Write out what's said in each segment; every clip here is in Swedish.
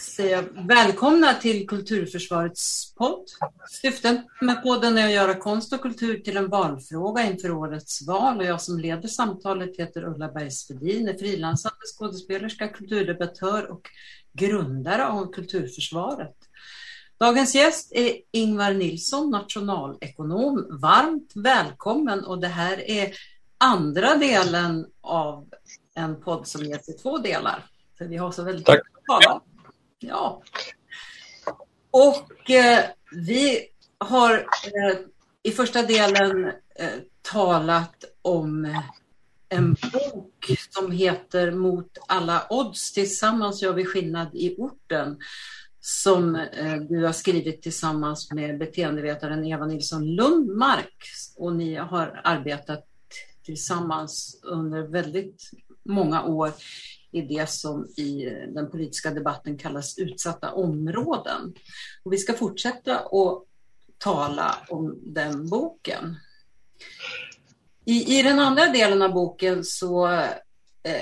säga välkomna till Kulturförsvarets podd. Syftet med podden är att göra konst och kultur till en valfråga inför årets val och jag som leder samtalet heter Ulla Bergsvedin, är frilansande skådespelerska, kulturdebattör och grundare av Kulturförsvaret. Dagens gäst är Ingvar Nilsson, nationalekonom. Varmt välkommen och det här är andra delen av en podd som ges i två delar. För vi har så väldigt Tack. tala. Ja. Och eh, vi har eh, i första delen eh, talat om eh, en bok som heter Mot alla odds. Tillsammans gör vi skillnad i orten som eh, du har skrivit tillsammans med beteendevetaren Eva Nilsson Lundmark. Och ni har arbetat tillsammans under väldigt många år i det som i den politiska debatten kallas utsatta områden. Och vi ska fortsätta att tala om den boken. I, I den andra delen av boken så eh,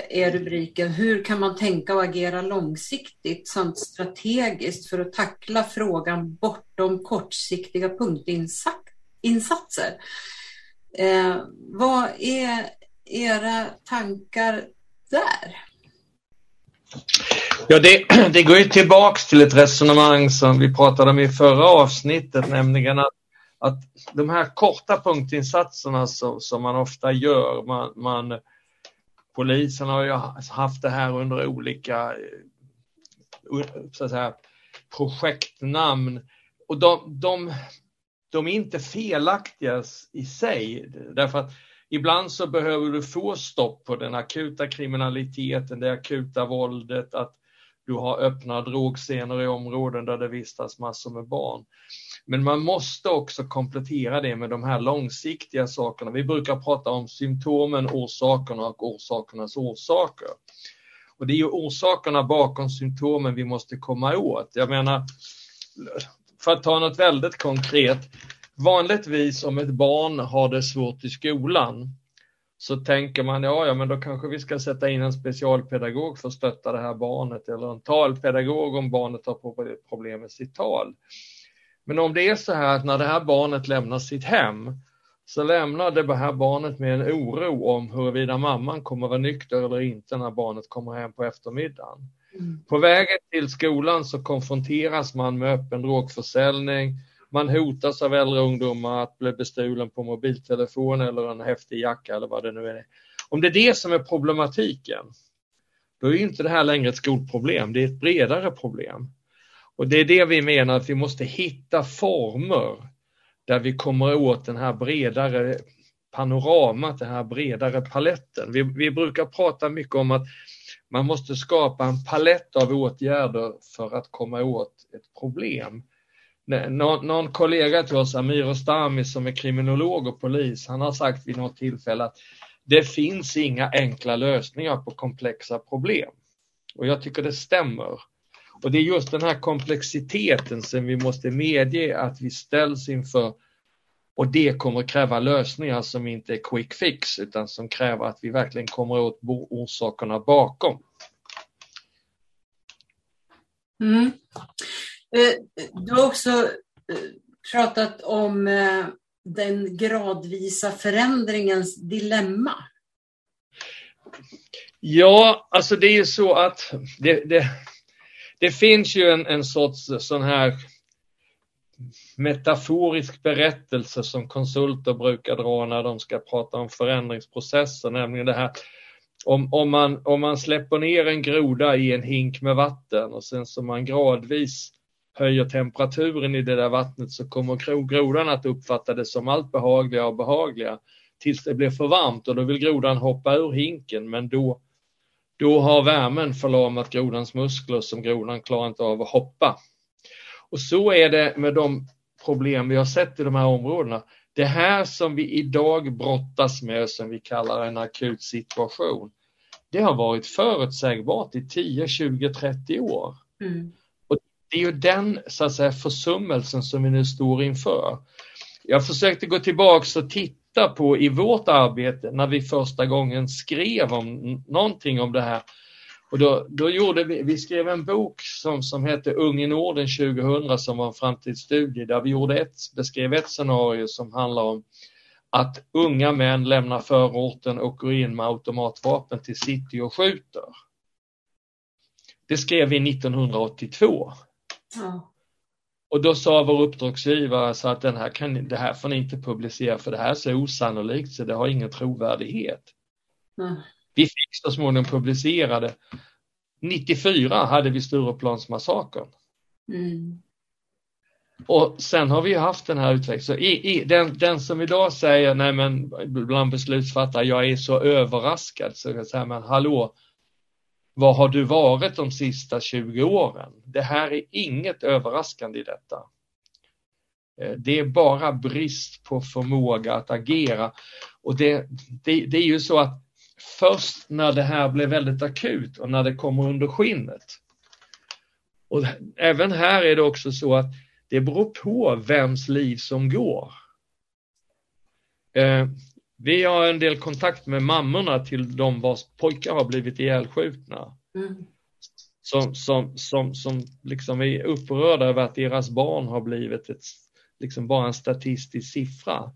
är rubriken Hur kan man tänka och agera långsiktigt samt strategiskt för att tackla frågan bortom kortsiktiga punktinsatser? Eh, vad är era tankar där? Ja, det, det går ju tillbaks till ett resonemang som vi pratade om i förra avsnittet, nämligen att, att de här korta punktinsatserna som, som man ofta gör, man, man, polisen har ju haft det här under olika eh, så att säga, projektnamn. Och de, de, de är inte felaktiga i sig, därför att ibland så behöver du få stopp på den akuta kriminaliteten, det akuta våldet, att du har öppna drogscener i områden där det vistas massor med barn. Men man måste också komplettera det med de här långsiktiga sakerna. Vi brukar prata om symptomen, orsakerna och orsakernas orsaker. Och det är ju orsakerna bakom symptomen vi måste komma åt. Jag menar, för att ta något väldigt konkret, Vanligtvis om ett barn har det svårt i skolan så tänker man, ja, ja, men då kanske vi ska sätta in en specialpedagog för att stötta det här barnet eller en talpedagog om barnet har problem med sitt tal. Men om det är så här att när det här barnet lämnar sitt hem så lämnar det här barnet med en oro om huruvida mamman kommer vara nykter eller inte när barnet kommer hem på eftermiddagen. Mm. På vägen till skolan så konfronteras man med öppen drogförsäljning, man hotas av äldre ungdomar att bli bestulen på mobiltelefon eller en häftig jacka eller vad det nu är. Om det är det som är problematiken, då är inte det här längre ett skolproblem, det är ett bredare problem. Och det är det vi menar att vi måste hitta former där vi kommer åt den här bredare panoramat, den här bredare paletten. Vi, vi brukar prata mycket om att man måste skapa en palett av åtgärder för att komma åt ett problem. Någon, någon kollega till oss, Amir Ostami, som är kriminolog och polis, han har sagt vid något tillfälle att det finns inga enkla lösningar på komplexa problem. Och jag tycker det stämmer. Och det är just den här komplexiteten som vi måste medge att vi ställs inför och det kommer kräva lösningar som inte är quick fix utan som kräver att vi verkligen kommer åt orsakerna bakom. Mm. Eh, du har också eh, pratat om eh, den gradvisa förändringens dilemma. Ja, alltså det är ju så att det, det, det finns ju en, en sorts sån här metaforisk berättelse som konsulter brukar dra när de ska prata om förändringsprocesser, nämligen det här om, om, man, om man släpper ner en groda i en hink med vatten och sen så man gradvis höjer temperaturen i det där vattnet så kommer grodan att uppfatta det som allt behagligare och behagligare tills det blir för varmt och då vill grodan hoppa ur hinken men då, då har värmen förlamat grodans muskler som grodan klarar inte av att hoppa. Och så är det med de problem vi har sett i de här områdena. Det här som vi idag brottas med som vi kallar en akut situation, det har varit förutsägbart i 10, 20, 30 år. Mm det är ju den så att säga, försummelsen som vi nu står inför. Jag försökte gå tillbaks och titta på i vårt arbete när vi första gången skrev om någonting om det här. Och då, då gjorde vi, vi skrev en bok som, som hette Ung i Norden 2000 som var en framtidsstudie där vi gjorde ett, beskrev ett scenario som handlar om att unga män lämnar förorten och går in med automatvapen till city och skjuter. Det skrev vi 1982. Ja. Och då sa vår uppdragsgivare så att den här kan, det här får ni inte publicera för det här är så osannolikt så det har ingen trovärdighet. Mm. Vi fick så småningom publicerade. 94 hade vi Stureplansmassakern. Mm. Och sen har vi haft den här utvecklingen. I, i, den, den som idag säger, nej men bland beslutsfattare, jag är så överraskad, så jag säger man, hallå, vad har du varit de sista 20 åren? Det här är inget överraskande i detta. Eh, det är bara brist på förmåga att agera. Och det, det, det är ju så att först när det här blir väldigt akut och när det kommer under skinnet. Och även här är det också så att det beror på vems liv som går. Eh, vi har en del kontakt med mammorna till de vars pojkar har blivit ihjälskjutna. Mm. Som, som, som, som liksom är upprörda över att deras barn har blivit ett, liksom bara en statistisk siffra.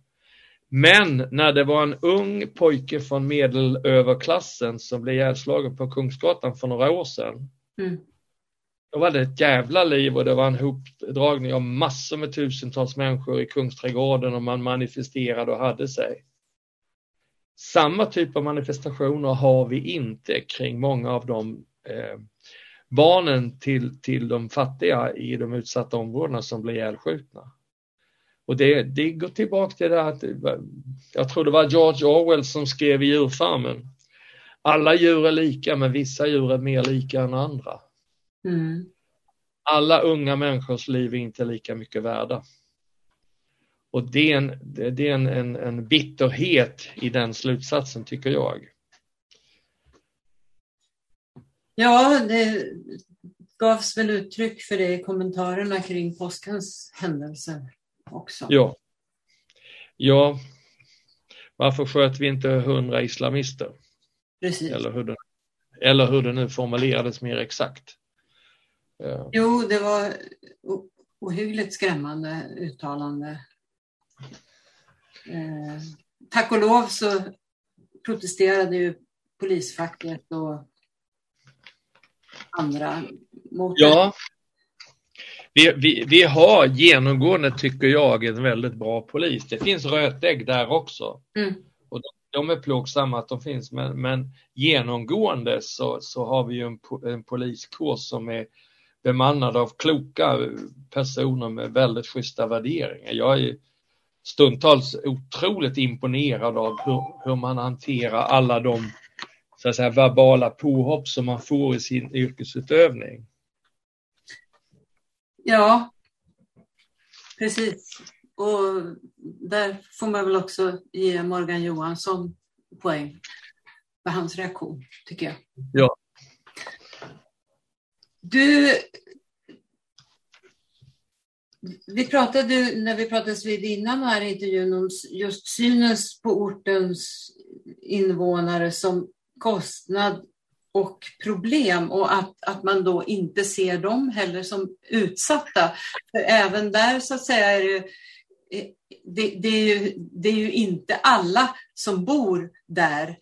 Men när det var en ung pojke från medelöverklassen som blev ihjälslagen på Kungsgatan för några år sedan. Mm. Då var det ett jävla liv och det var en hopdragning av massor med tusentals människor i Kungsträdgården och man manifesterade och hade sig. Samma typ av manifestationer har vi inte kring många av de eh, barnen till, till de fattiga i de utsatta områdena som blir ihjälskjutna. Och det, det går tillbaka till det att jag tror det var George Orwell som skrev i djurfarmen. Alla djur är lika men vissa djur är mer lika än andra. Mm. Alla unga människors liv är inte lika mycket värda. Och det är en, det är en, en, en bitterhet i den slutsatsen tycker jag. Ja, det gavs väl uttryck för det i kommentarerna kring påskens händelser också. Ja. Ja. Varför sköt vi inte hundra islamister? Precis. Eller hur, det, eller hur det nu formulerades mer exakt. Ja. Jo, det var ohyggligt skrämmande uttalande. Eh, tack och lov så protesterade ju polisfacket och andra mot Ja, vi, vi, vi har genomgående, tycker jag, en väldigt bra polis. Det finns rötägg där också. Mm. Och de, de, är plågsamma att de finns, men, men genomgående så, så har vi ju en, en poliskår som är bemannad av kloka personer med väldigt schyssta värderingar. Jag är stundtals otroligt imponerad av hur, hur man hanterar alla de så att säga, verbala påhopp som man får i sin yrkesutövning. Ja, precis. Och där får man väl också ge Morgan Johansson poäng för hans reaktion, tycker jag. Ja. Du, vi pratade, när vi pratades vid innan här intervjun om just synen på ortens invånare som kostnad och problem och att, att man då inte ser dem heller som utsatta. För även där så att säga är det, eh, det, det, är ju, det är ju inte alla som bor där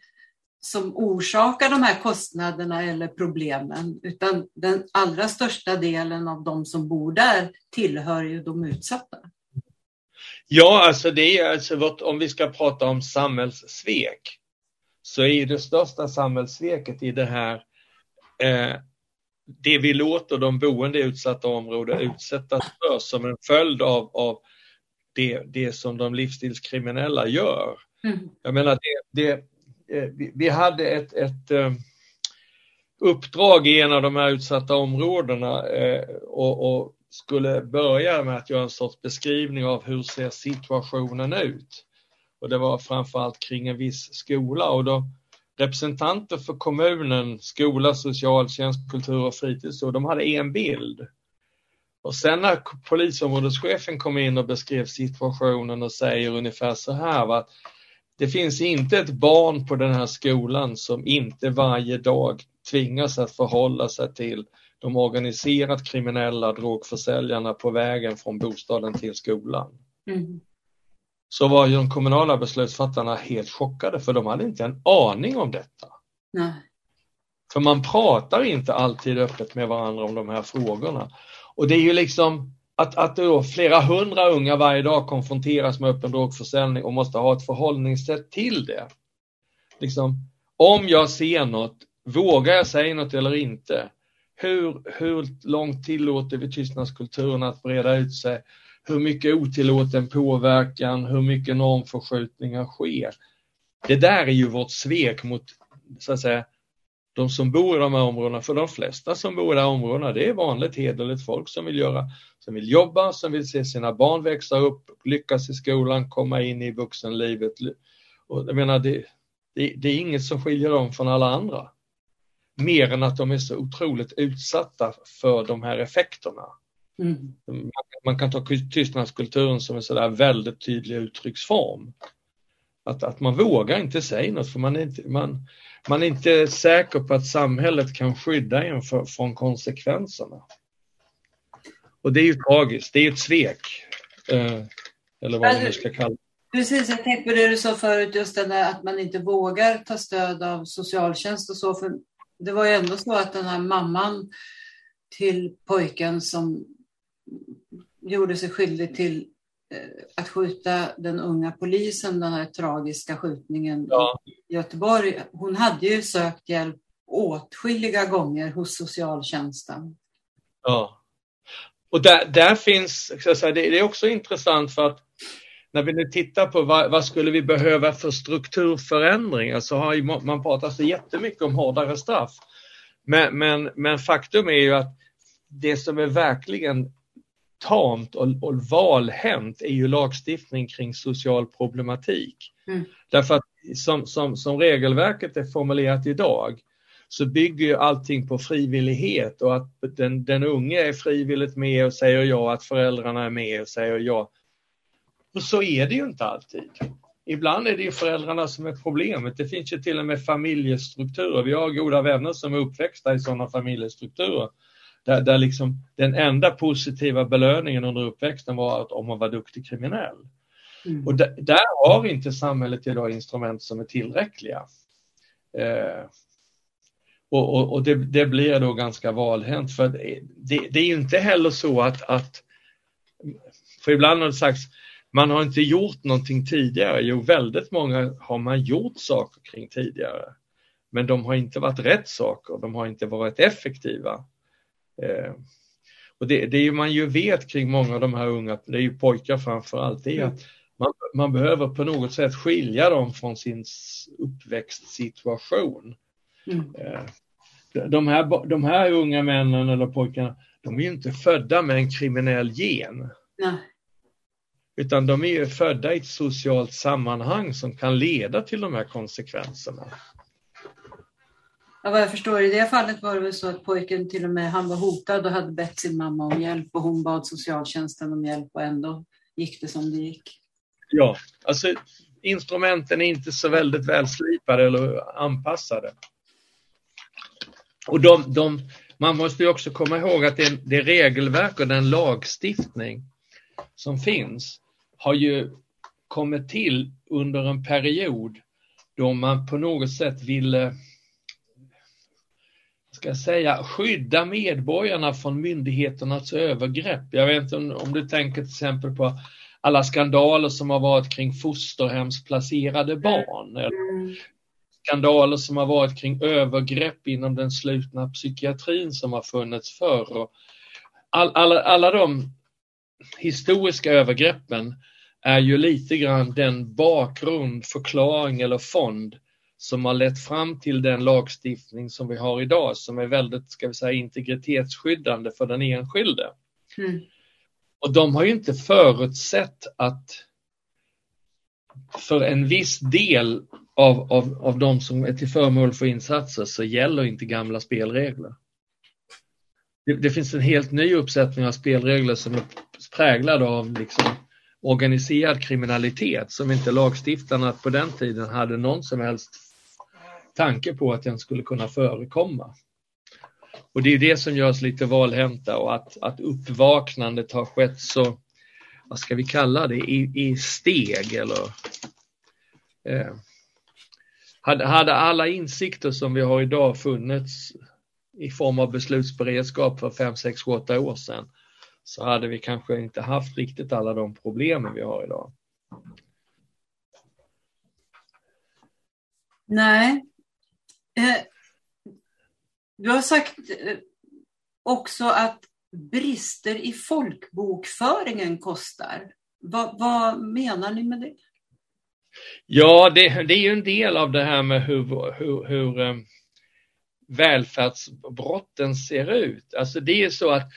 som orsakar de här kostnaderna eller problemen, utan den allra största delen av de som bor där tillhör ju de utsatta. Ja, alltså det är alltså om vi ska prata om samhällssvek så är det största samhällssveket i det här eh, det vi låter de boende i utsatta områden utsättas för som en följd av, av det, det som de livsstilskriminella gör. Mm. Jag menar, det, det Eh, vi, vi, hade ett, ett eh, uppdrag i en av de här utsatta områdena eh, och, och, skulle börja med att göra en sorts beskrivning av hur ser situationen ut. Och det var framförallt kring en viss skola och då representanter för kommunen, skola, socialtjänst, kultur och fritids, och de hade en bild. Och sen när polisområdeschefen kom in och beskrev situationen och säger ungefär så här, va, att det finns inte ett barn på den här skolan som inte varje dag tvingas att förhålla sig till de organiserat kriminella drogförsäljarna på vägen från bostaden till skolan. Mm. Så var ju de kommunala beslutsfattarna helt chockade för de hade inte en aning om detta. Nej. För man pratar inte alltid öppet med varandra om de här frågorna. Och det är ju liksom att, att då flera hundra unga varje dag konfronteras med öppen drogförsäljning och måste ha ett förhållningssätt till det. Liksom, om jag ser något, vågar jag säga något eller inte? Hur, hur långt tillåter vi tystnadskulturen att breda ut sig? Hur mycket otillåten påverkan, hur mycket normförskjutningar sker? Det där är ju vårt svek mot så att säga, de som bor i de här områdena, för de flesta som bor i de här områdena, det är vanligt hederligt folk som vill göra, som vill jobba, som vill se sina barn växa upp, lyckas i skolan, komma in i vuxenlivet. Och jag menar, det, det, det är inget som skiljer dem från alla andra. Mer än att de är så otroligt utsatta för de här effekterna. Mm. Man, kan ta tystnadskulturen som en sådär väldigt tydlig uttrycksform. Att, att man vågar inte säga något för man är inte, man, man är inte säker på att samhället kan skydda en för, från konsekvenserna. Och det är ju tragiskt, det är ett svek. Eh, eller vad man nu ska kalla det. Precis, jag tänkte på det du sa förut, just det där att man inte vågar ta stöd av socialtjänst och så. För det var ju ändå så att den här mamman till pojken som gjorde sig skyldig till att skjuta den unga polisen, den här tragiska skjutningen ja. i Göteborg. Hon hade ju sökt hjälp åtskilliga gånger hos socialtjänsten. Ja. Och där, där finns, säga, det är också intressant för att när vi nu tittar på vad, vad, skulle vi behöva för strukturförändringar så har man pratat så jättemycket om hårdare straff. Men, men, men faktum är ju att det som är verkligen tamt och, och valhänt är ju lagstiftning kring social problematik. Mm. Därför att som, som, som regelverket är formulerat idag så bygger ju allting på frivillighet och att den, den unge är frivilligt med och säger ja, att föräldrarna är med och säger ja. Och så är det ju inte alltid. Ibland är det ju föräldrarna som är problemet. Det finns ju till och med familjestrukturer. Vi har goda vänner som är uppväxta i sådana familjestrukturer. Där, där liksom den enda positiva belöningen under uppväxten var att om man var duktig kriminell. Mm. Och där, där, har inte samhället idag instrument som är tillräckliga. Eh, och, och, och det, det, blir då ganska valhänt för det, det, är inte heller så att, att för ibland har det sagts man har inte gjort någonting tidigare. Jo, väldigt många har man gjort saker kring tidigare. Men de har inte varit rätt saker, de har inte varit effektiva. Eh, och det, det man ju vet kring många av de här unga, det är ju pojkar framför allt, det är att man, man behöver på något sätt skilja dem från sin uppväxtsituation. Mm. Eh, de, här, de här unga männen eller pojkarna, de är ju inte födda med en kriminell gen. Nej. Utan de är ju födda i ett socialt sammanhang som kan leda till de här konsekvenserna. Ja, vad jag förstår i det fallet var det väl så att pojken till och med han var hotad och hade bett sin mamma om hjälp och hon bad socialtjänsten om hjälp och ändå gick det som det gick. Ja, alltså instrumenten är inte så väldigt välslipade eller anpassade. Och de, de, man måste ju också komma ihåg att det, det regelverk och den lagstiftning som finns har ju kommit till under en period då man på något sätt ville ska jag säga, skydda medborgarna från myndigheternas övergrepp. Jag vet inte om, om du tänker till exempel på alla skandaler som har varit kring fosterhemsplacerade barn. Mm. Skandaler som har varit kring övergrepp inom den slutna psykiatrin som har funnits förr. All, alla, alla de historiska övergreppen är ju lite grann den bakgrund, förklaring eller fond som har lett fram till den lagstiftning som vi har idag som är väldigt, ska vi säga, integritetsskyddande för den enskilde. Mm. Och de har ju inte förutsett att för en viss del av, av, av de som är till föremål för insatser så gäller inte gamla spelregler. Det, det finns en helt ny uppsättning av spelregler som är präglade av liksom organiserad kriminalitet som inte lagstiftarna på den tiden hade någon som helst tanke på att den skulle kunna förekomma. Och det är det som gör oss lite valhänta och att, att uppvaknandet har skett så, vad ska vi kalla det, i, i steg eller eh, hade, hade alla insikter som vi har idag funnits i form av beslutsberedskap för 5, 6, 7, 8 år sedan så hade vi kanske inte haft riktigt alla de problemen vi har idag. Nej. Eh, du har sagt eh, också att brister i folkbokföringen kostar. Va, vad menar ni med det? Ja, det, det, är ju en del av det här med hur, hur, hur eh, välfärdsbrotten ser ut. Alltså det är så att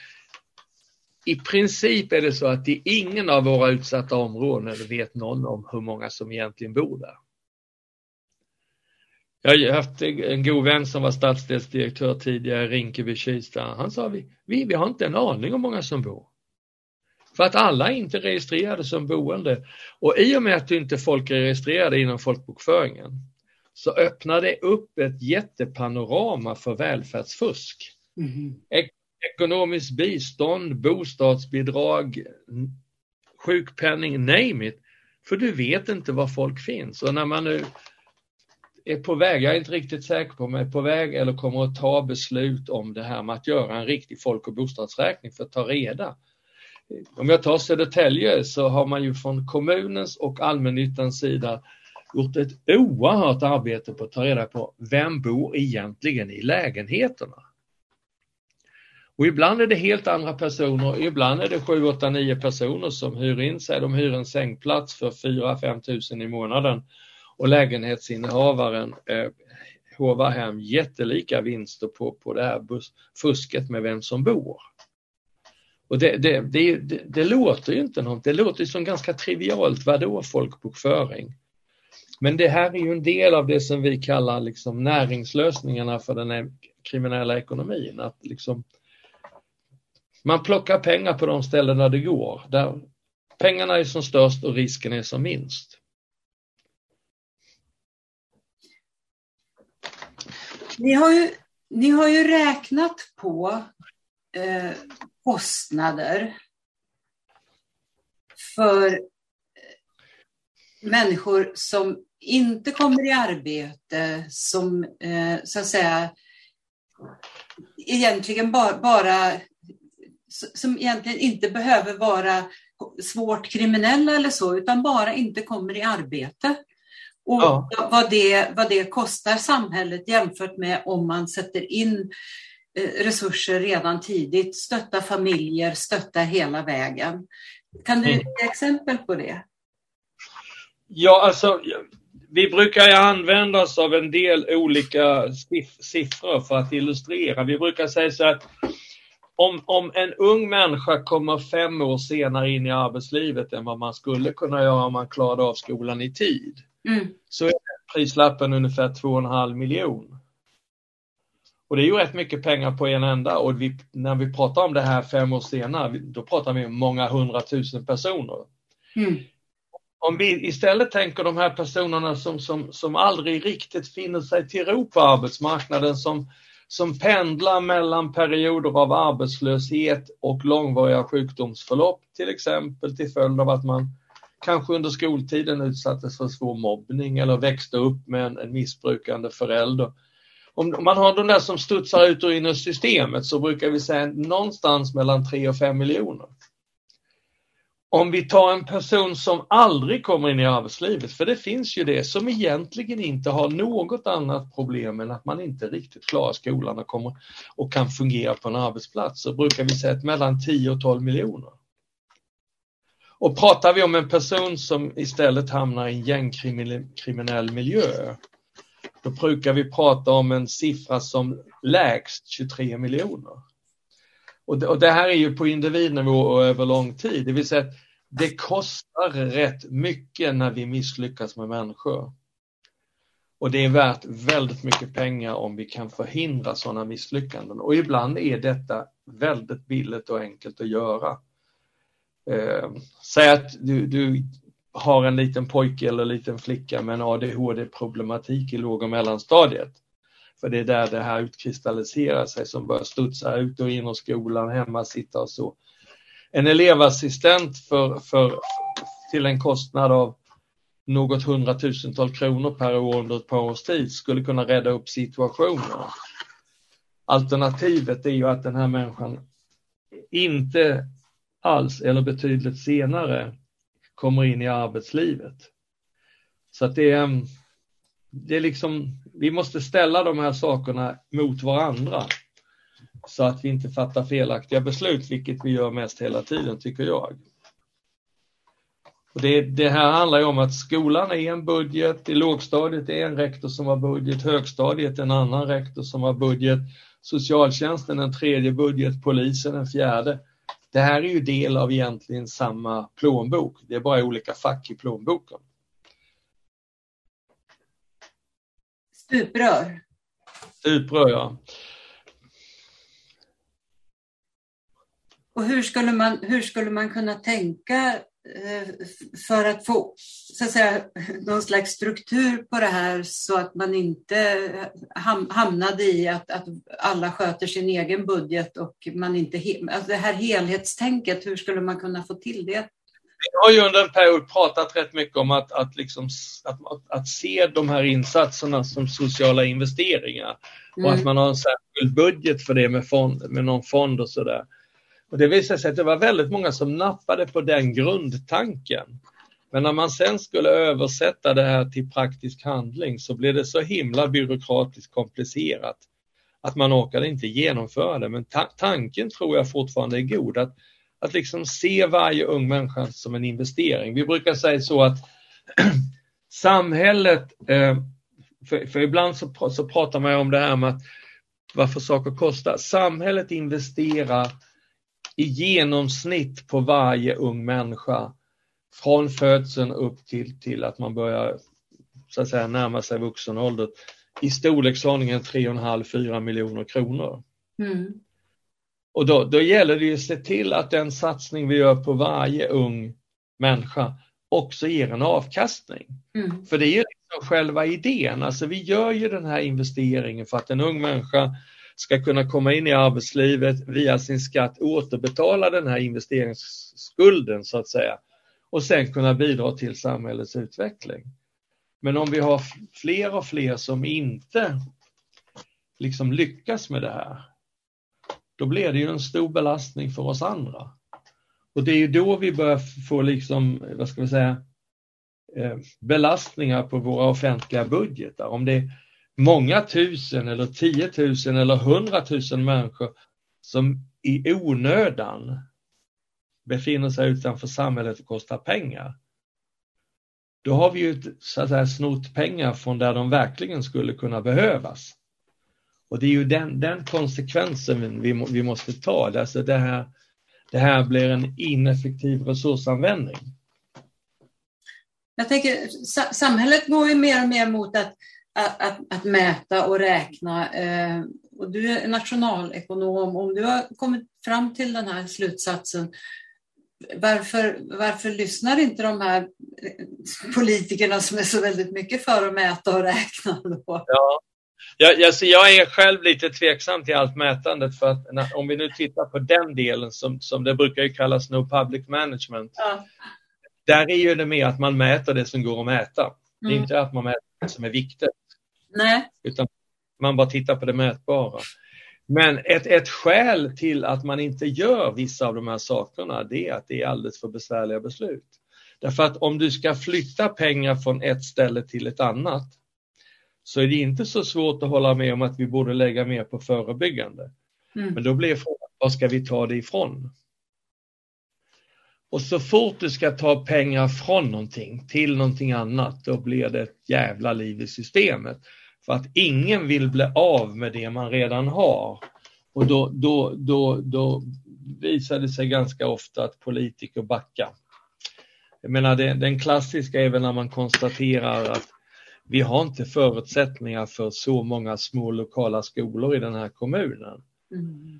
i princip är det så att det är ingen av våra utsatta områden vet någon om hur många som egentligen bor där. Jag har haft en god vän som var stadsdelsdirektör tidigare i Rinkeby-Kista. Han sa vi, vi, vi har inte en aning om hur många som bor. För att alla är inte registrerade som boende. Och i och med att inte folk är registrerade inom folkbokföringen så öppnar det upp ett jättepanorama för välfärdsfusk. Mm. Ek ekonomiskt bistånd, bostadsbidrag, sjukpenning, name it. För du vet inte var folk finns. Och när man nu är på väg, jag är inte riktigt säker på om jag är på väg eller kommer att ta beslut om det här med att göra en riktig folk och bostadsräkning för att ta reda. Om jag tar Södertälje så har man ju från kommunens och allmännyttans sida gjort ett oerhört arbete på att ta reda på vem bor egentligen i lägenheterna. Och ibland är det helt andra personer, ibland är det 7, 8, 9 personer som hyr in sig. De hyr en sängplats för 4-5 tusen i månaden och lägenhetsinnehavaren eh, håvar hem jättelika vinster på, på det här bus, fusket med vem som bor. Och det, det, det, det, låter ju inte något, det låter som ganska trivialt, vadå folkbokföring? Men det här är ju en del av det som vi kallar liksom näringslösningarna för den kriminella ekonomin. Att liksom, man plockar pengar på de ställen där det går, där pengarna är som störst och risken är som minst. Ni har ju, ni har ju räknat på eh, kostnader för eh, människor som inte kommer i arbete, som eh, så att säga egentligen bara, bara som egentligen inte behöver vara svårt kriminella eller så, utan bara inte kommer i arbete. Och ja. vad, det, vad det kostar samhället jämfört med om man sätter in eh, resurser redan tidigt, stötta familjer, stötta hela vägen. Kan du mm. ge exempel på det? Ja, alltså vi brukar ju använda oss av en del olika siffror för att illustrera. Vi brukar säga så att om, om en ung människa kommer fem år senare in i arbetslivet än vad man skulle kunna göra om man klarade av skolan i tid, mm. så är prislappen ungefär 2,5 miljon. Och det är ju rätt mycket pengar på en enda och vi, när vi pratar om det här fem år senare, då pratar vi om många hundratusen personer. Mm. Om vi istället tänker de här personerna som, som, som aldrig riktigt finner sig till ro på arbetsmarknaden, som, som pendlar mellan perioder av arbetslöshet och långvariga sjukdomsförlopp, till exempel till följd av att man kanske under skoltiden utsattes för svår mobbning eller växte upp med en, en missbrukande förälder. Om, om man har de där som studsar ut och in i systemet så brukar vi säga någonstans mellan 3 och 5 miljoner. Om vi tar en person som aldrig kommer in i arbetslivet, för det finns ju det, som egentligen inte har något annat problem än att man inte riktigt klarar skolan och, kommer, och kan fungera på en arbetsplats, så brukar vi säga att mellan 10 och 12 miljoner. Och pratar vi om en person som istället hamnar i en gängkriminell miljö, då brukar vi prata om en siffra som lägst 23 miljoner. Och det, och det här är ju på individnivå och över lång tid, det vill säga att det kostar rätt mycket när vi misslyckas med människor. Och det är värt väldigt mycket pengar om vi kan förhindra sådana misslyckanden. Och ibland är detta väldigt billigt och enkelt att göra. Eh, säg att du, du har en liten pojke eller en liten flicka med en ADHD-problematik i låg och mellanstadiet. För det är där det här utkristalliserar sig som börjar studsa ut och in och skolan, hemma, sitta och så. En elevassistent för, för, till en kostnad av något hundratusental kronor per år under ett par års tid skulle kunna rädda upp situationen. Alternativet är ju att den här människan inte alls eller betydligt senare kommer in i arbetslivet. Så att det är, det är liksom, vi måste ställa de här sakerna mot varandra så att vi inte fattar felaktiga beslut, vilket vi gör mest hela tiden tycker jag. Och det, det, här handlar ju om att skolan är en budget, i lågstadiet är en rektor som har budget, högstadiet en annan rektor som har budget, socialtjänsten en tredje budget, polisen en fjärde. Det här är ju del av egentligen samma plånbok, det är bara olika fack i plånboken. Stuprör. Stuprör, ja. Och hur skulle man, hur skulle man kunna tänka för att få så att säga, någon slags struktur på det här så att man inte hamnade i att, att alla sköter sin egen budget och man inte... Alltså det här helhetstänket, hur skulle man kunna få till det? Vi har ju under en period pratat rätt mycket om att, att, liksom, att, att se de här insatserna som sociala investeringar och mm. att man har en särskild budget för det med, fond, med någon fond och sådär. Och det visade sig att det var väldigt många som nappade på den grundtanken. Men när man sen skulle översätta det här till praktisk handling så blev det så himla byråkratiskt komplicerat att man orkade inte genomföra det. Men ta tanken tror jag fortfarande är god, att, att liksom se varje ung människa som en investering. Vi brukar säga så att samhället, eh, för, för, ibland så, så pratar man om det här med att varför saker kostar. Samhället investerar i genomsnitt på varje ung människa från födseln upp till, till att man börjar så att säga, närma sig vuxen ålder i storleksordningen 3,5-4 miljoner kronor. Mm. Och då, då gäller det ju att se till att den satsning vi gör på varje ung människa också ger en avkastning. Mm. För det är ju liksom själva idén, alltså vi gör ju den här investeringen för att en ung människa ska kunna komma in i arbetslivet via sin skatt återbetala den här investeringsskulden så att säga och sen kunna bidra till samhällets utveckling. Men om vi har fler och fler som inte liksom lyckas med det här, då blir det ju en stor belastning för oss andra. Och det är ju då vi börjar få liksom, vad ska vi säga, eh, belastningar på våra offentliga budgetar. Om det många tusen eller tiotusen eller hundratusen människor som i onödan befinner sig utanför samhället och kostar pengar. Då har vi ju så att säga snott pengar från där de verkligen skulle kunna behövas. Och det är ju den, den konsekvensen vi, vi måste ta. Alltså det, här, det här blir en ineffektiv resursanvändning. Jag tänker, samhället går ju mer och mer mot att att, att, att mäta och räkna. Eh, och du är nationalekonom. Om du har kommit fram till den här slutsatsen, varför, varför lyssnar inte de här politikerna som är så väldigt mycket för att mäta och räkna? Då? Ja. Jag, alltså jag är själv lite tveksam till allt mätandet för att om vi nu tittar på den delen som, som det brukar kallas no public management. Ja. Där är ju det med att man mäter det som går att mäta. Mm. Det är mm. inte att man mäter det som är viktigt. Nej. Utan man bara tittar på det mätbara. Men ett, ett skäl till att man inte gör vissa av de här sakerna det är att det är alldeles för besvärliga beslut. Därför att om du ska flytta pengar från ett ställe till ett annat så är det inte så svårt att hålla med om att vi borde lägga mer på förebyggande. Mm. Men då blir frågan, var ska vi ta det ifrån? Och så fort du ska ta pengar från någonting till någonting annat, då blir det ett jävla liv i systemet. För att ingen vill bli av med det man redan har. Och då, då, då, då visar det sig ganska ofta att politiker backar. Jag menar, det, den klassiska är väl när man konstaterar att vi har inte förutsättningar för så många små lokala skolor i den här kommunen. Mm.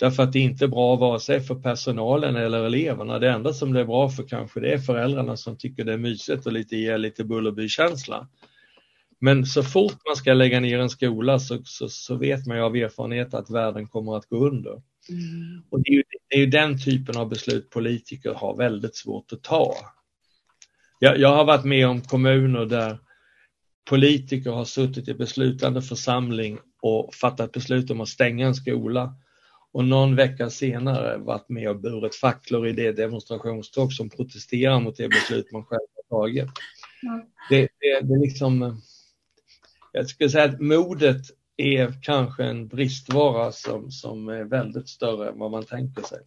Därför att det är inte bra vare sig för personalen eller eleverna. Det enda som det är bra för kanske det är föräldrarna som tycker det är mysigt och lite ger lite Bullerby-känsla. Men så fort man ska lägga ner en skola så, så, så, vet man ju av erfarenhet att världen kommer att gå under. Mm. Och det är, ju, det är ju den typen av beslut politiker har väldigt svårt att ta. Jag, jag har varit med om kommuner där politiker har suttit i beslutande församling och fattat beslut om att stänga en skola och någon vecka senare varit med och burit facklor i det demonstrationståg som protesterar mot det beslut man själv har tagit. Mm. Det, det, det är liksom, jag skulle säga att modet är kanske en bristvara som, som är väldigt större än vad man tänker sig.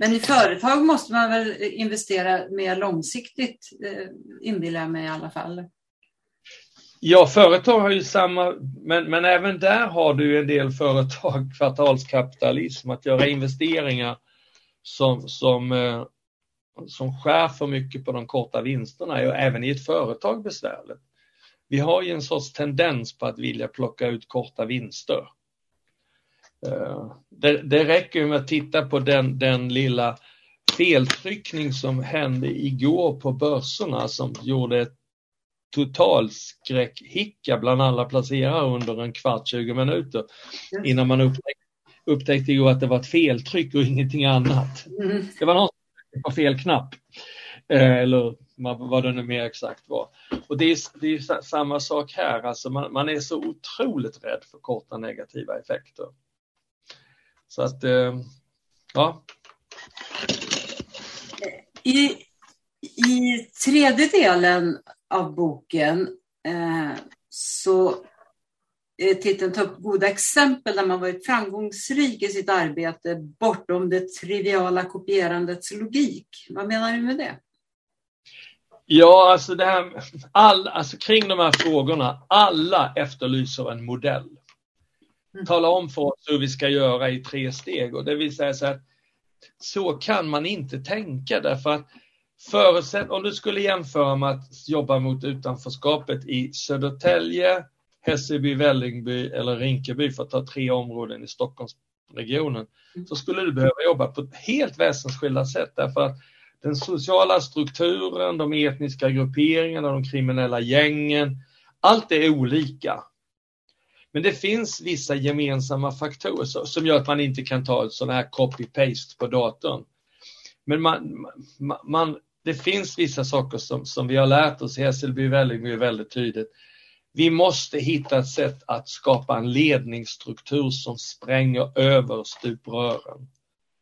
Men i företag måste man väl investera mer långsiktigt, eh, inbillar jag mig i alla fall. Ja, företag har ju samma, men, men även där har du en del företag kvartalskapitalism, att göra investeringar som, som, eh, som skär för mycket på de korta vinsterna är även i ett företag besvärligt. Vi har ju en sorts tendens på att vilja plocka ut korta vinster. Eh, det, det räcker med att titta på den, den lilla feltryckning som hände igår på börserna som gjorde ett total skräckhicka bland alla placerare under en kvart, 20 minuter innan man upptäckte, upptäckte ju att det var ett feltryck och ingenting annat. Mm. Det var någon som på fel knapp. Eh, eller vad det nu mer exakt var. Och det är, det är samma sak här, alltså man, man, är så otroligt rädd för korta negativa effekter. Så att, eh, ja. I, I tredje delen av boken eh, så titeln tar upp goda exempel där man varit framgångsrik i sitt arbete bortom det triviala kopierandets logik. Vad menar du med det? Ja, alltså, det här, all, alltså kring de här frågorna, alla efterlyser en modell. Mm. Tala om för oss hur vi ska göra i tre steg och det vill säga så att så kan man inte tänka därför att Förutsätt, om du skulle jämföra med att jobba mot utanförskapet i Södertälje, Hässelby, Vällingby eller Rinkeby för att ta tre områden i Stockholmsregionen så skulle du behöva jobba på ett helt väsensskilda sätt därför att den sociala strukturen, de etniska grupperingarna, de kriminella gängen, allt är olika. Men det finns vissa gemensamma faktorer som gör att man inte kan ta ett sån här copy-paste på datorn. Men man, man, man, det finns vissa saker som, som vi har lärt oss i Hässelby Vällingby väldigt tydligt. Vi måste hitta ett sätt att skapa en ledningsstruktur som spränger över stuprören,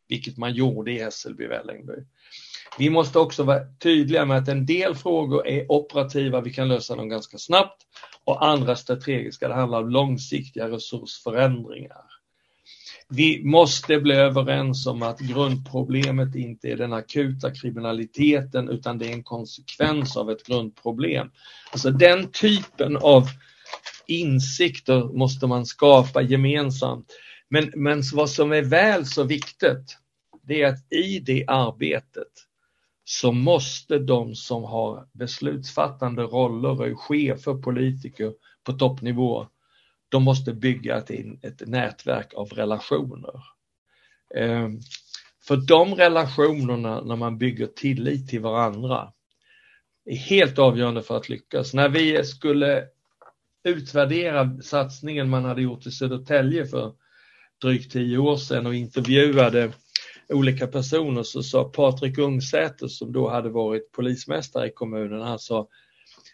vilket man gjorde i Hässelby Vällingby. Vi måste också vara tydliga med att en del frågor är operativa, vi kan lösa dem ganska snabbt och andra strategiska, det handlar om långsiktiga resursförändringar. Vi måste bli överens om att grundproblemet inte är den akuta kriminaliteten utan det är en konsekvens av ett grundproblem. Alltså den typen av insikter måste man skapa gemensamt. Men, men vad som är väl så viktigt, det är att i det arbetet så måste de som har beslutsfattande roller och är chefer, politiker på toppnivå de måste bygga ett, ett nätverk av relationer. Ehm, för de relationerna när man bygger tillit till varandra är helt avgörande för att lyckas. När vi skulle utvärdera satsningen man hade gjort i Södertälje för drygt tio år sedan och intervjuade olika personer så sa Patrik Ungsäter som då hade varit polismästare i kommunen, han sa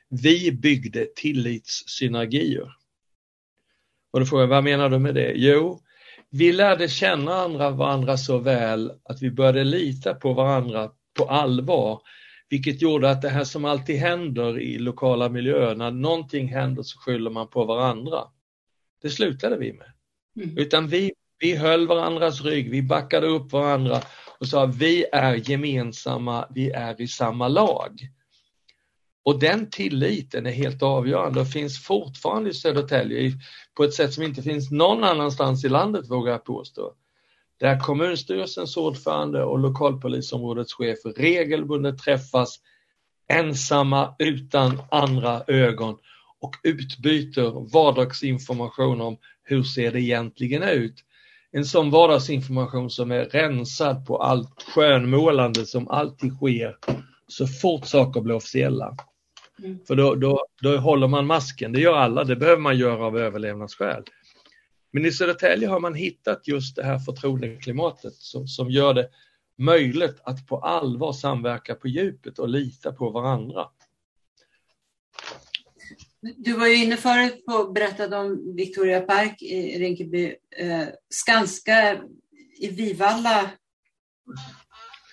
vi byggde tillitssynergier. Och då frågar jag, vad menar du med det? Jo, vi lärde känna andra, varandra så väl att vi började lita på varandra på allvar. Vilket gjorde att det här som alltid händer i lokala miljöer, när någonting händer så skyller man på varandra. Det slutade vi med. Mm. Utan vi, vi höll varandras rygg, vi backade upp varandra och sa vi är gemensamma, vi är i samma lag. Och den tilliten är helt avgörande och finns fortfarande i Södertälje på ett sätt som inte finns någon annanstans i landet vågar jag påstå. Där kommunstyrelsens ordförande och lokalpolisområdets chef regelbundet träffas ensamma utan andra ögon och utbyter vardagsinformation om hur ser det egentligen ut en sån vardagsinformation som är rensad på allt skönmålande som alltid sker så fort saker blir officiella. Mm. För då, då, då håller man masken, det gör alla, det behöver man göra av överlevnadsskäl. Men i Södertälje har man hittat just det här förtroendeklimatet som, som gör det möjligt att på allvar samverka på djupet och lita på varandra. Du var ju inne förut på berättade om Victoria Park i Rinkeby. Eh, Skanska i Vivalla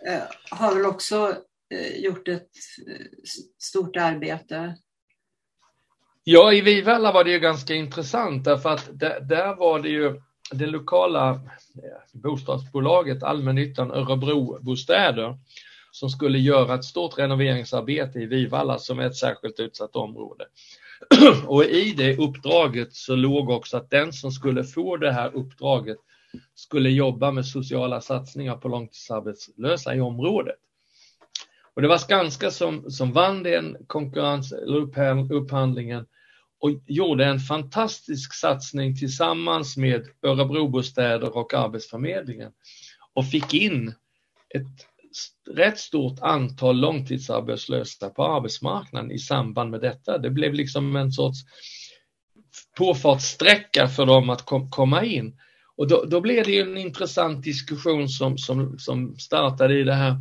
eh, har väl också eh, gjort ett stort arbete? Ja, i Vivalla var det ju ganska intressant därför att där, där var det ju det lokala bostadsbolaget Allmännyttan Örebro Bostäder som skulle göra ett stort renoveringsarbete i Vivalla som är ett särskilt utsatt område. Och i det uppdraget så låg också att den som skulle få det här uppdraget skulle jobba med sociala satsningar på långtidsarbetslösa i området. Och det var Skanska som, som vann den konkurrens, upphandlingen och gjorde en fantastisk satsning tillsammans med Örebrobostäder och Arbetsförmedlingen och fick in ett rätt stort antal långtidsarbetslösa på arbetsmarknaden i samband med detta. Det blev liksom en sorts påfartssträcka för dem att kom, komma in. Och då, då blev det en intressant diskussion som, som, som startade i det här.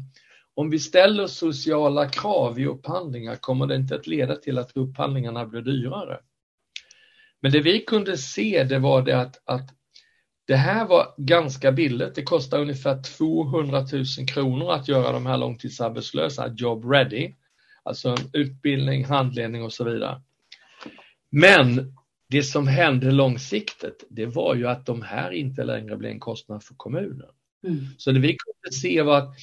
Om vi ställer sociala krav i upphandlingar kommer det inte att leda till att upphandlingarna blir dyrare. Men det vi kunde se det var det att, att det här var ganska billigt. Det kostar ungefär 200 000 kronor att göra de här långtidsarbetslösa job ready. Alltså utbildning, handledning och så vidare. Men det som hände långsiktigt, det var ju att de här inte längre blev en kostnad för kommunen. Mm. Så det vi kunde se var att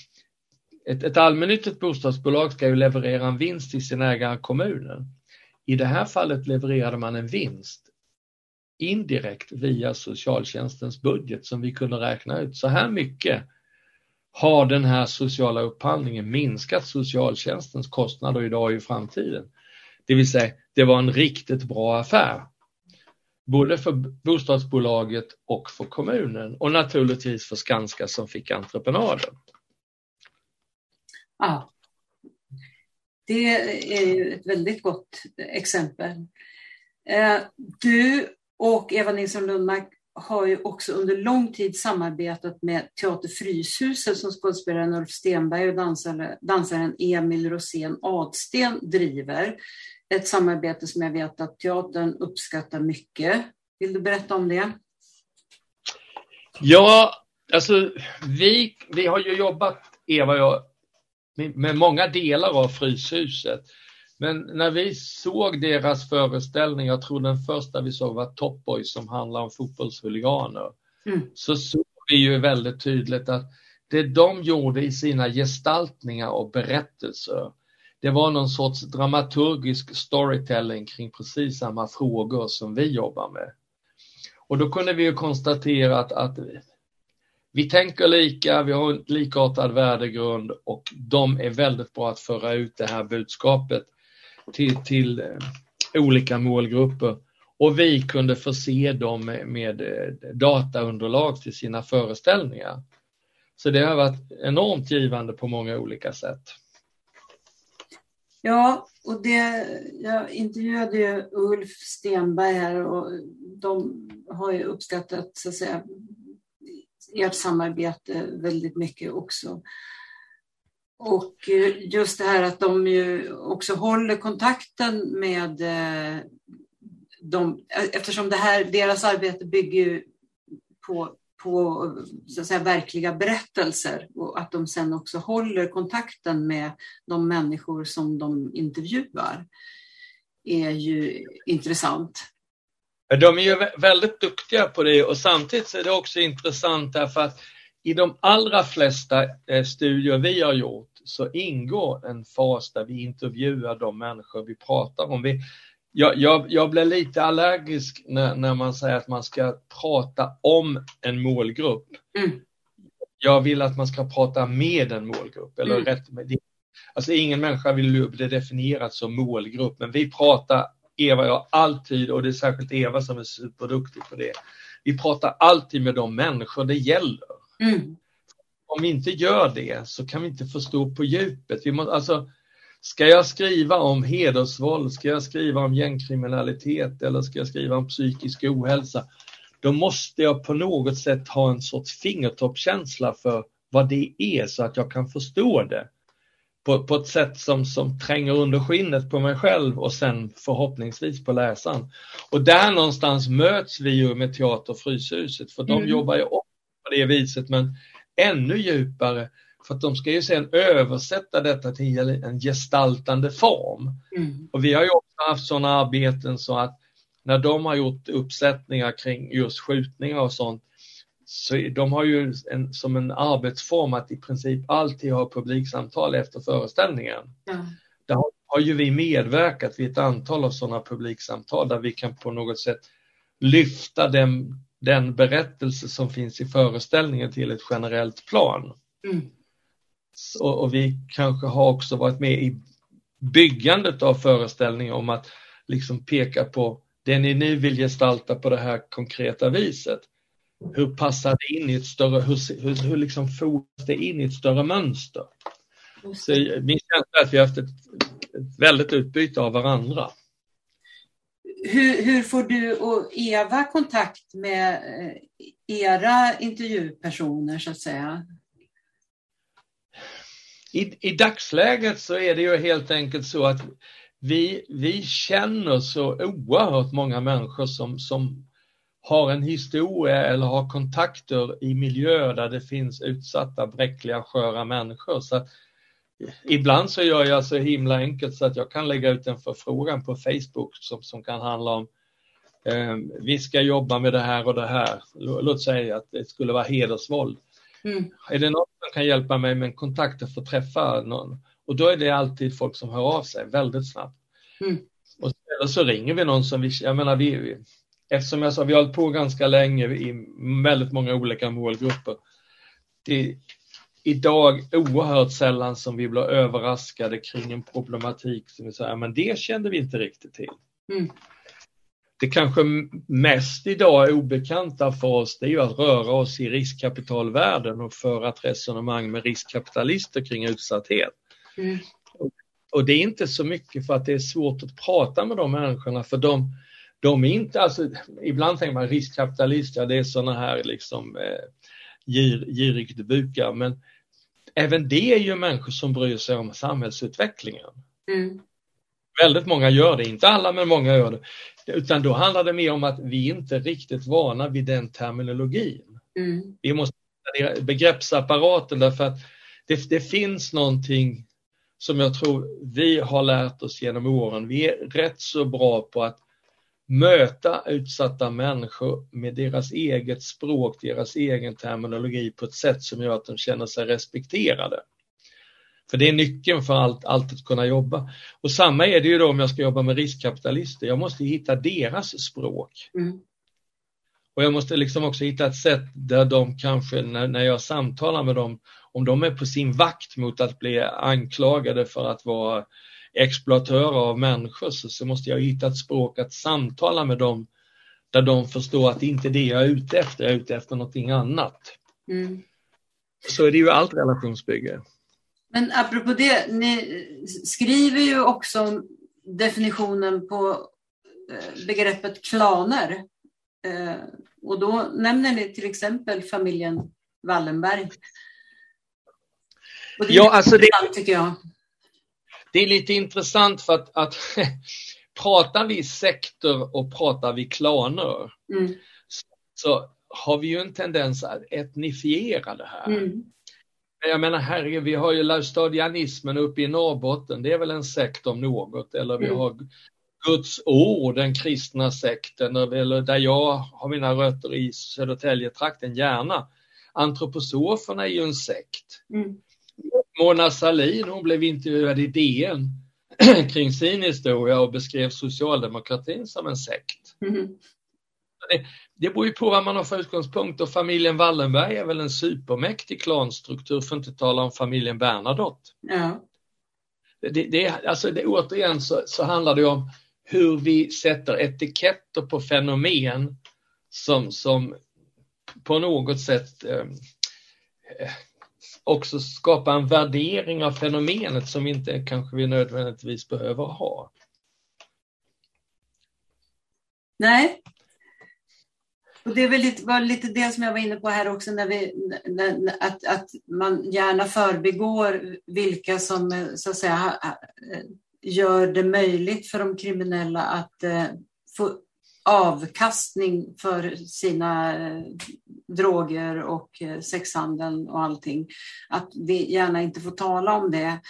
ett, ett allmännyttigt bostadsbolag ska ju leverera en vinst till sin ägare kommunen. I det här fallet levererade man en vinst indirekt via socialtjänstens budget som vi kunde räkna ut. Så här mycket har den här sociala upphandlingen minskat socialtjänstens kostnader idag och i framtiden. Det vill säga, det var en riktigt bra affär. Både för bostadsbolaget och för kommunen och naturligtvis för Skanska som fick entreprenaden. Ja, det är ju ett väldigt gott exempel. Eh, du och Eva Nilsson Lundmark har ju också under lång tid samarbetat med Teater Fryshuset som skådespelaren Ulf Stenberg och dansare, dansaren Emil Rosén Adsten driver. Ett samarbete som jag vet att teatern uppskattar mycket. Vill du berätta om det? Ja, alltså vi, vi har ju jobbat, Eva och jag, med, med många delar av Fryshuset. Men när vi såg deras föreställning, jag tror den första vi såg var Top Boys som handlar om fotbollshuliganer, mm. så såg vi ju väldigt tydligt att det de gjorde i sina gestaltningar och berättelser, det var någon sorts dramaturgisk storytelling kring precis samma frågor som vi jobbar med. Och då kunde vi ju konstatera att, att vi tänker lika, vi har en likartad värdegrund och de är väldigt bra att föra ut det här budskapet till, till eh, olika målgrupper och vi kunde förse dem med, med eh, dataunderlag till sina föreställningar. Så det har varit enormt givande på många olika sätt. Ja, och det, jag intervjuade ju Ulf Stenberg här och de har ju uppskattat så att säga, ert samarbete väldigt mycket också. Och eh, just det här att de ju också håller kontakten med eh, de, eftersom det här, deras arbete bygger på, på så att säga, verkliga berättelser och att de sen också håller kontakten med de människor som de intervjuar är ju intressant. De är ju väldigt duktiga på det och samtidigt är det också intressant därför att i de allra flesta eh, studier vi har gjort så ingår en fas där vi intervjuar de människor vi pratar om. Vi, jag, jag, jag blir lite allergisk när, när, man säger att man ska prata om en målgrupp. Mm. Jag vill att man ska prata med en målgrupp. Eller mm. rätt med det. Alltså ingen människa vill bli definierad som målgrupp, men vi pratar, Eva och jag, alltid, och det är särskilt Eva som är superduktig på det. vi pratar alltid med de människor det gäller. Mm. Om vi inte gör det så kan vi inte förstå på djupet. Vi måste, alltså, ska jag skriva om hedersvåld, ska jag skriva om gängkriminalitet eller ska jag skriva om psykisk ohälsa? Då måste jag på något sätt ha en sorts fingertoppkänsla för vad det är så att jag kan förstå det på, på ett sätt som, som tränger under skinnet på mig själv och sen förhoppningsvis på läsaren. Och där någonstans möts vi ju med Teater Fryshuset för de mm. jobbar ju också på det viset men ännu djupare för att de ska ju sen översätta detta till en gestaltande form. Mm. Och vi har ju också haft sådana arbeten så att när de har gjort uppsättningar kring just skjutningar och sånt så de har ju en, som en arbetsform att i princip alltid ha publiksamtal efter föreställningen. Ja. Där har, har ju vi medverkat vid ett antal av sådana publiksamtal där vi kan på något sätt lyfta den, den berättelse som finns i föreställningen till ett generellt plan. Mm. Och, och, vi kanske har också varit med i byggandet av föreställningen om att liksom peka på det ni nu vill gestalta på det här konkreta viset hur passar det in i ett större, hur, hur, hur liksom fotas det in i ett större mönster? Så min känsla är att vi har haft ett, ett väldigt utbyte av varandra. Hur, hur, får du och Eva kontakt med eh, era intervjupersoner så att säga? I, I dagsläget så är det ju helt enkelt så att vi, vi känner så oerhört många människor som, som har en historia eller har kontakter i miljöer där det finns utsatta, bräckliga, sköra människor. Så ibland så gör jag så himla enkelt så att jag kan lägga ut en förfrågan på Facebook som, som kan handla om eh, vi ska jobba med det här och det här. Låt säga att det skulle vara hedersvåld. Mm. Är det någon som kan hjälpa mig med en kontakt och få träffa någon? Och då är det alltid folk som hör av sig väldigt snabbt. Mm. Och eller så ringer vi någon som vi, jag menar vi, eftersom jag sa vi har hållit på ganska länge i väldigt många olika målgrupper. Det idag oerhört sällan som vi blir överraskade kring en problematik som vi säger, men det kände vi inte riktigt till. Mm. Det kanske mest idag är obekanta för oss, det är ju att röra oss i riskkapitalvärlden och föra ett resonemang med riskkapitalister kring utsatthet. Mm. Och det är inte så mycket för att det är svårt att prata med de människorna, för de, de är inte, alltså, ibland tänker man riskkapitalist, ja det är sådana här liksom eh, gir, girigt bukar, men även det är ju människor som bryr sig om samhällsutvecklingen. Mm. Väldigt många gör det, inte alla men många gör det. Utan då handlar det mer om att vi inte är riktigt vana vid den terminologin. Mm. Vi måste begreppsapparaten därför att det, det finns någonting som jag tror vi har lärt oss genom åren. Vi är rätt så bra på att möta utsatta människor med deras eget språk, deras egen terminologi på ett sätt som gör att de känner sig respekterade. För det är nyckeln för allt, allt att kunna jobba. Och samma är det ju då om jag ska jobba med riskkapitalister. Jag måste hitta deras språk. Mm. Och jag måste liksom också hitta ett sätt där de kanske, när, när jag samtalar med dem, om de är på sin vakt mot att bli anklagade för att vara exploatörer av människor så, så måste jag hitta ett språk att samtala med dem där de förstår att det inte är det jag är ute efter, jag är ute efter någonting annat. Mm. Så är det ju allt relationsbygge. Men apropå det, ni skriver ju också definitionen på eh, begreppet klaner. Eh, och då nämner ni till exempel familjen Wallenberg. Och det är ja, alltså det, tycker jag det är lite intressant för att, att pratar vi sektor och pratar vi klaner mm. så, så, har vi ju en tendens att etnifiera det här. Mm. Jag menar herregud, vi har ju laustadianismen uppe i Norrbotten, det är väl en sekt om något, eller vi mm. har Guds ord, den kristna sekten, eller där jag har mina rötter i Södertälje-trakten, gärna. Antroposoferna är ju en sekt. Mm. Mona Sahlin, hon blev intervjuad i DN kring sin historia och beskrev socialdemokratin som en sekt. Mm. Det, det beror ju på vad man har för utgångspunkt och familjen Wallenberg är väl en supermäktig klanstruktur för att inte tala om familjen Bernadotte. Ja. Det, det, alltså det, återigen så, så handlar det om hur vi sätter etiketter på fenomen som, som på något sätt eh, också skapa en värdering av fenomenet som inte kanske vi nödvändigtvis behöver ha. Nej. Och det är väl lite, var lite det som jag var inne på här också, när vi, när, att, att man gärna förbigår vilka som eh, så att säga eh, gör det möjligt för de kriminella att eh, få avkastning för sina droger och eh, sexhandeln och allting. Att vi gärna inte får tala om det,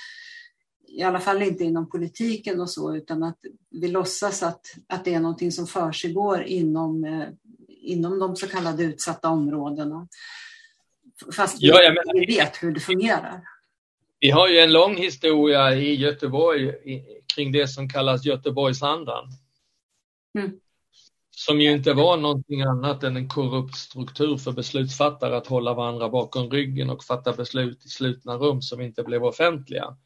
i alla fall inte inom politiken och så, utan att vi låtsas att, att det är någonting som försiggår inom, eh, inom de så kallade utsatta områdena. Fast vi, ja, menar, vi vet hur det fungerar. Vi har ju en lång historia i Göteborg kring det som kallas Göteborgsandan. Mm som ju inte var någonting annat än en korrupt struktur för beslutsfattare att hålla varandra bakom ryggen och fatta beslut i slutna rum som inte blev offentliga.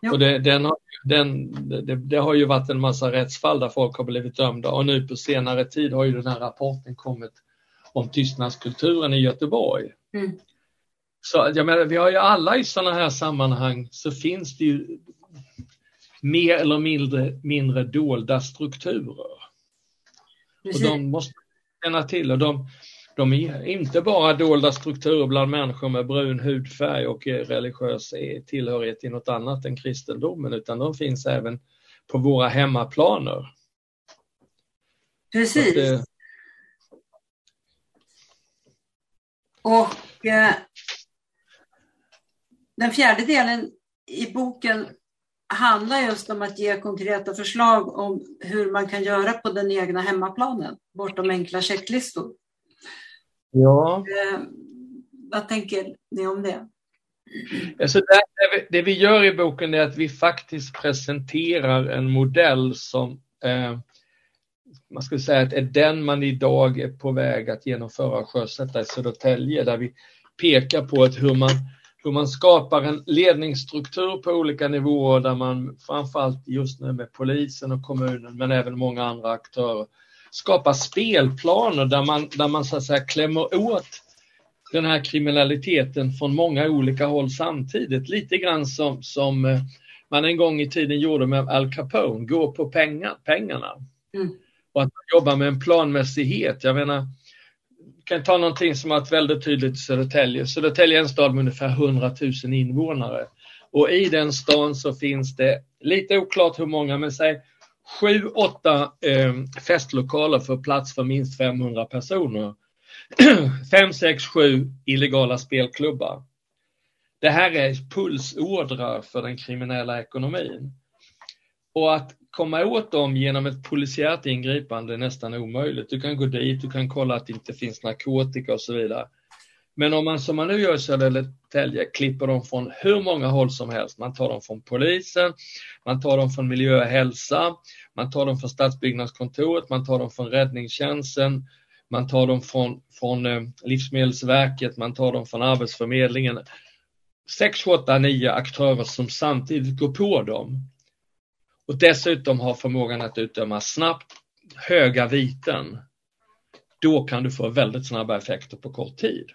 Ja. Och det, den har, den, det, det, har ju varit en massa rättsfall där folk har blivit dömda och nu på senare tid har ju den här rapporten kommit om tystnadskulturen i Göteborg. Mm. Så jag menar, vi har ju alla i sådana här sammanhang så finns det ju mer eller mindre, mindre dolda strukturer. Och de måste känna till och de, de är inte bara dolda strukturer bland människor med brun hudfärg och religiös tillhörighet till något annat än kristendomen, utan de finns även på våra hemmaplaner. Precis. Det... Och eh, den fjärde delen i boken handlar just om att ge konkreta förslag om hur man kan göra på den egna hemmaplanen, bortom enkla checklistor. Ja. Eh, vad tänker ni om det? Alltså det, det, vi gör i boken är att vi faktiskt presenterar en modell som eh, man skulle säga att är den man idag är på väg att genomföra och sjösätta i Södertälje, där vi pekar på att hur man hur man skapar en ledningsstruktur på olika nivåer där man framförallt just nu med polisen och kommunen men även många andra aktörer skapar spelplaner där man, där man så att säga klämmer åt den här kriminaliteten från många olika håll samtidigt. Lite grann som, som eh, man en gång i tiden gjorde med Al Capone, gå på pengar, pengarna. Mm. Och att man jobbar med en planmässighet. Jag menar, kan ta någonting som har varit väldigt tydligt i Södertälje. Södertälje är en stad med ungefär 100 000 invånare. Och i den stan så finns det, lite oklart hur många, men säg sju, åtta eh, festlokaler för plats för minst 500 personer. Fem, sex, sju illegala spelklubbar. Det här är pulsordrar för den kriminella ekonomin. Och att komma åt dem genom ett polisiärt ingripande är nästan omöjligt. Du kan gå dit, du kan kolla att det inte finns narkotika och så vidare. Men om man som man nu gör i Södertälje klipper dem från hur många håll som helst. Man tar dem från polisen, man tar dem från miljö och hälsa, man tar dem från stadsbyggnadskontoret, man tar dem från räddningstjänsten, man tar dem från, från eh, Livsmedelsverket, man tar dem från Arbetsförmedlingen. 6, 8, 9 aktörer som samtidigt går på dem och dessutom har förmågan att utdöma snabbt höga viten, då kan du få väldigt snabba effekter på kort tid.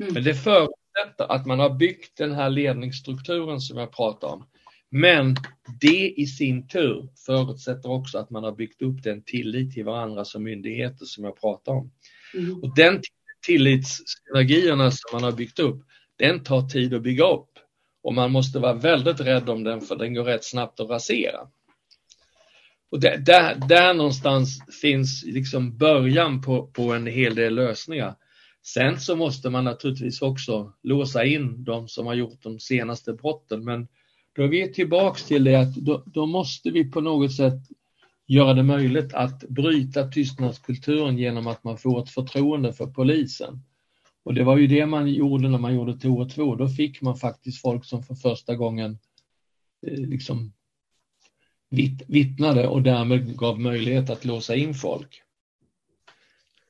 Mm. Men det förutsätter att man har byggt den här ledningsstrukturen som jag pratar om. Men det i sin tur förutsätter också att man har byggt upp den tillit till varandra som myndigheter som jag pratar om. Mm. Och den tillitssynergierna som man har byggt upp, den tar tid att bygga upp. Och man måste vara väldigt rädd om den för den går rätt snabbt att rasera. Och där, där, där någonstans finns liksom början på, på en hel del lösningar. Sen så måste man naturligtvis också låsa in de som har gjort de senaste brotten. Men då är vi tillbaks till det att då, då måste vi på något sätt göra det möjligt att bryta tystnadskulturen genom att man får ett förtroende för polisen. Och det var ju det man gjorde när man gjorde TO2. Då fick man faktiskt folk som för första gången eh, liksom vittnade och därmed gav möjlighet att låsa in folk.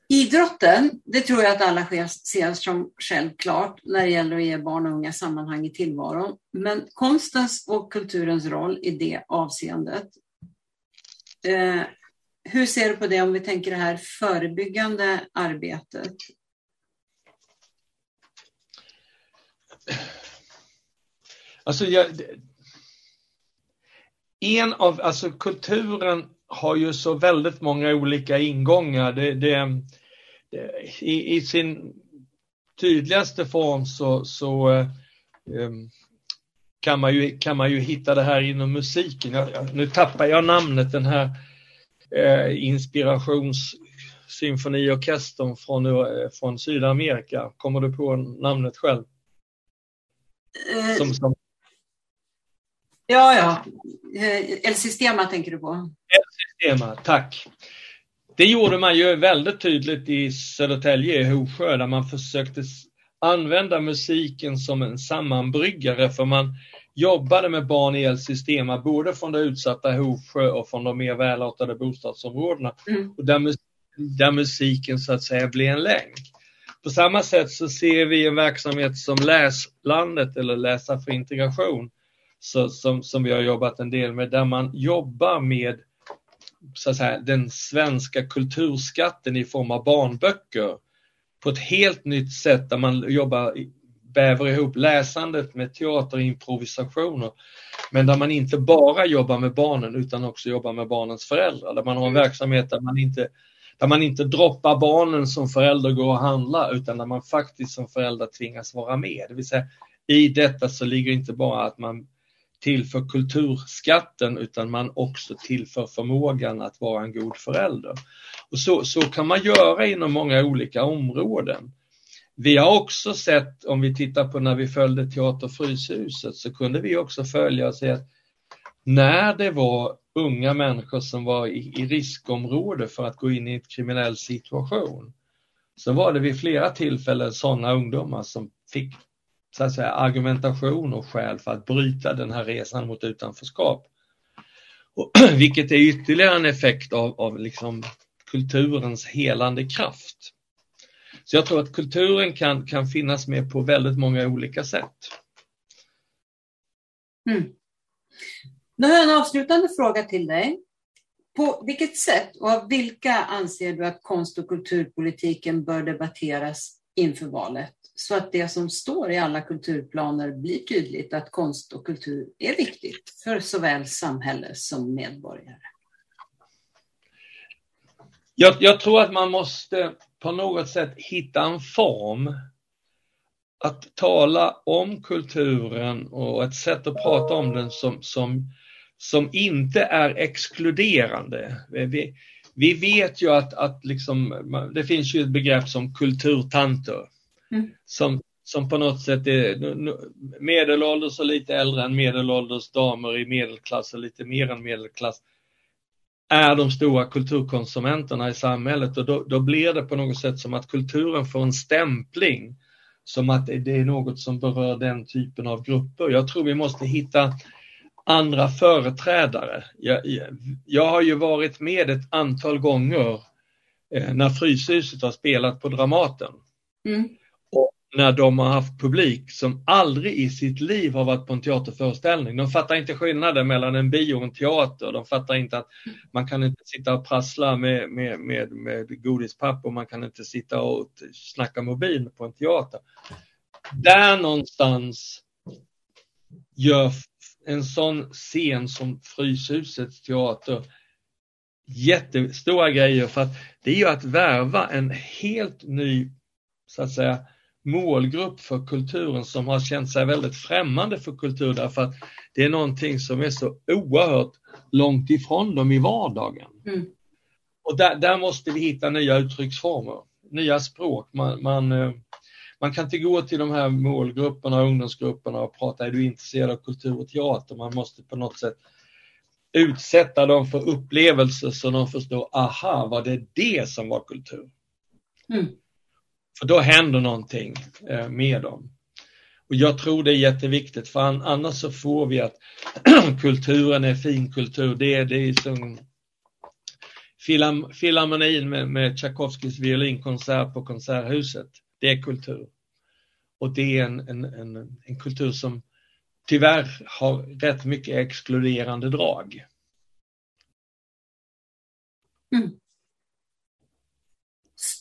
Idrotten, det tror jag att alla ser som självklart när det gäller att ge barn och unga sammanhang i tillvaron. Men konstens och kulturens roll i det avseendet. Eh, hur ser du på det om vi tänker det här förebyggande arbetet? Alltså, jag, en av, alltså kulturen har ju så väldigt många olika ingångar. Det, det, det i, i, sin tydligaste form så, så um, kan, man ju, kan man ju hitta det här inom musiken. Jag, nu tappar jag namnet, den här eh, inspirationssymfoniorkestern från, eh, från Sydamerika. Kommer du på namnet själv? Eh, som, som... Ja, ja. Eh, El Sistema tänker du på? El Sistema, tack. Det gjorde man ju väldigt tydligt i Södertälje, i Hovsjö, där man försökte använda musiken som en sammanbryggare, för man jobbade med barn i El Sistema, både från det utsatta Hovsjö och från de mer välartade bostadsområdena, mm. och där, där musiken så att säga blir en länk. På samma sätt så ser vi en verksamhet som Läslandet eller Läsa för integration, så, som, som vi har jobbat en del med, där man jobbar med så att säga, den svenska kulturskatten i form av barnböcker på ett helt nytt sätt där man jobbar, väver ihop läsandet med teaterimprovisationer. Men där man inte bara jobbar med barnen utan också jobbar med barnens föräldrar. Där man har en mm. verksamhet där man inte, där man inte droppar barnen som förälder går och handlar utan där man faktiskt som förälder tvingas vara med. Det vill säga, I detta så ligger inte bara att man tillför kulturskatten utan man också tillför förmågan att vara en god förälder. Och så, så kan man göra inom många olika områden. Vi har också sett, om vi tittar på när vi följde Teater Fryshuset, så kunde vi också följa och se att när det var unga människor som var i, i riskområde för att gå in i en kriminell situation, så var det vid flera tillfällen sådana ungdomar som fick så att säga, argumentation och skäl för att bryta den här resan mot utanförskap. Och, vilket är ytterligare en effekt av, av liksom kulturens helande kraft. Så jag tror att kulturen kan, kan finnas med på väldigt många olika sätt. Mm. Nu har jag en avslutande fråga till dig. På vilket sätt och av vilka anser du att konst och kulturpolitiken bör debatteras inför valet? Så att det som står i alla kulturplaner blir tydligt att konst och kultur är viktigt för såväl samhälle som medborgare. Jag, jag, tror att man måste på något sätt hitta en form att tala om kulturen och ett sätt att prata om den som, som, som inte är exkluderande. Vi, vi vet ju att, att liksom, det finns ju ett begrepp som kulturtanter Mm. Som, som på något sätt är medelålders och lite äldre än medelålders damer i medelklass och lite mer än medelklass är de stora kulturkonsumenterna i samhället och då, då blir det på något sätt som att kulturen får en stämpling som att det är något som berör den typen av grupper. Jag tror vi måste hitta andra företrädare. Jag, jag har ju varit med ett antal gånger eh, när Fryshuset har spelat på Dramaten. Mm när de har haft publik som aldrig i sitt liv har varit på en teaterföreställning. De fattar inte skillnaden mellan en bio och en teater. De fattar inte att man kan inte sitta och prassla med, med, med, med godispapper, man kan inte sitta och snacka mobil på en teater. Där någonstans gör en sån scen som Fryshusets teater jättestora grejer för att det är ju att värva en helt ny, så att säga, målgrupp för kulturen som har känt sig väldigt främmande för kultur därför att det är någonting som är så oerhört långt ifrån dem i vardagen. Mm. Och där, där, måste vi hitta nya uttrycksformer, nya språk. Man, man, eh, man kan inte gå till de här målgrupperna, ungdomsgrupperna och prata, är du intresserad av kultur och teater? Man måste på något sätt utsätta dem för upplevelser så de förstår, aha, var det det som var kultur? Mm. För då händer någonting eh, med dem. Och jag tror det är jätteviktigt för annars så får vi att kulturen är finkultur. Det är, det är som filharmonin med, med Tchaikovskys violinkonsert på Konserthuset. Det är kultur. Och det är en, en, en, en kultur som tyvärr har rätt mycket exkluderande drag. Mm.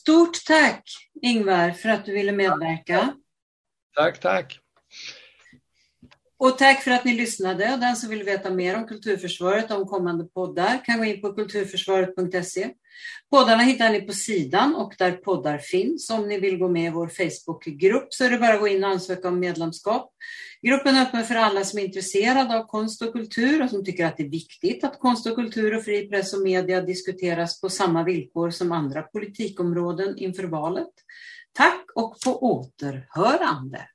Stort tack Ingvar för att du ville medverka. Tack, tack. Och tack för att ni lyssnade. Och den som vill veta mer om Kulturförsvaret och om kommande poddar kan gå in på kulturförsvaret.se. Poddarna hittar ni på sidan och där poddar finns. Om ni vill gå med i vår Facebookgrupp så är det bara att gå in och ansöka om medlemskap. Gruppen är öppen för alla som är intresserade av konst och kultur och som tycker att det är viktigt att konst och kultur och fri press och media diskuteras på samma villkor som andra politikområden inför valet. Tack och på återhörande!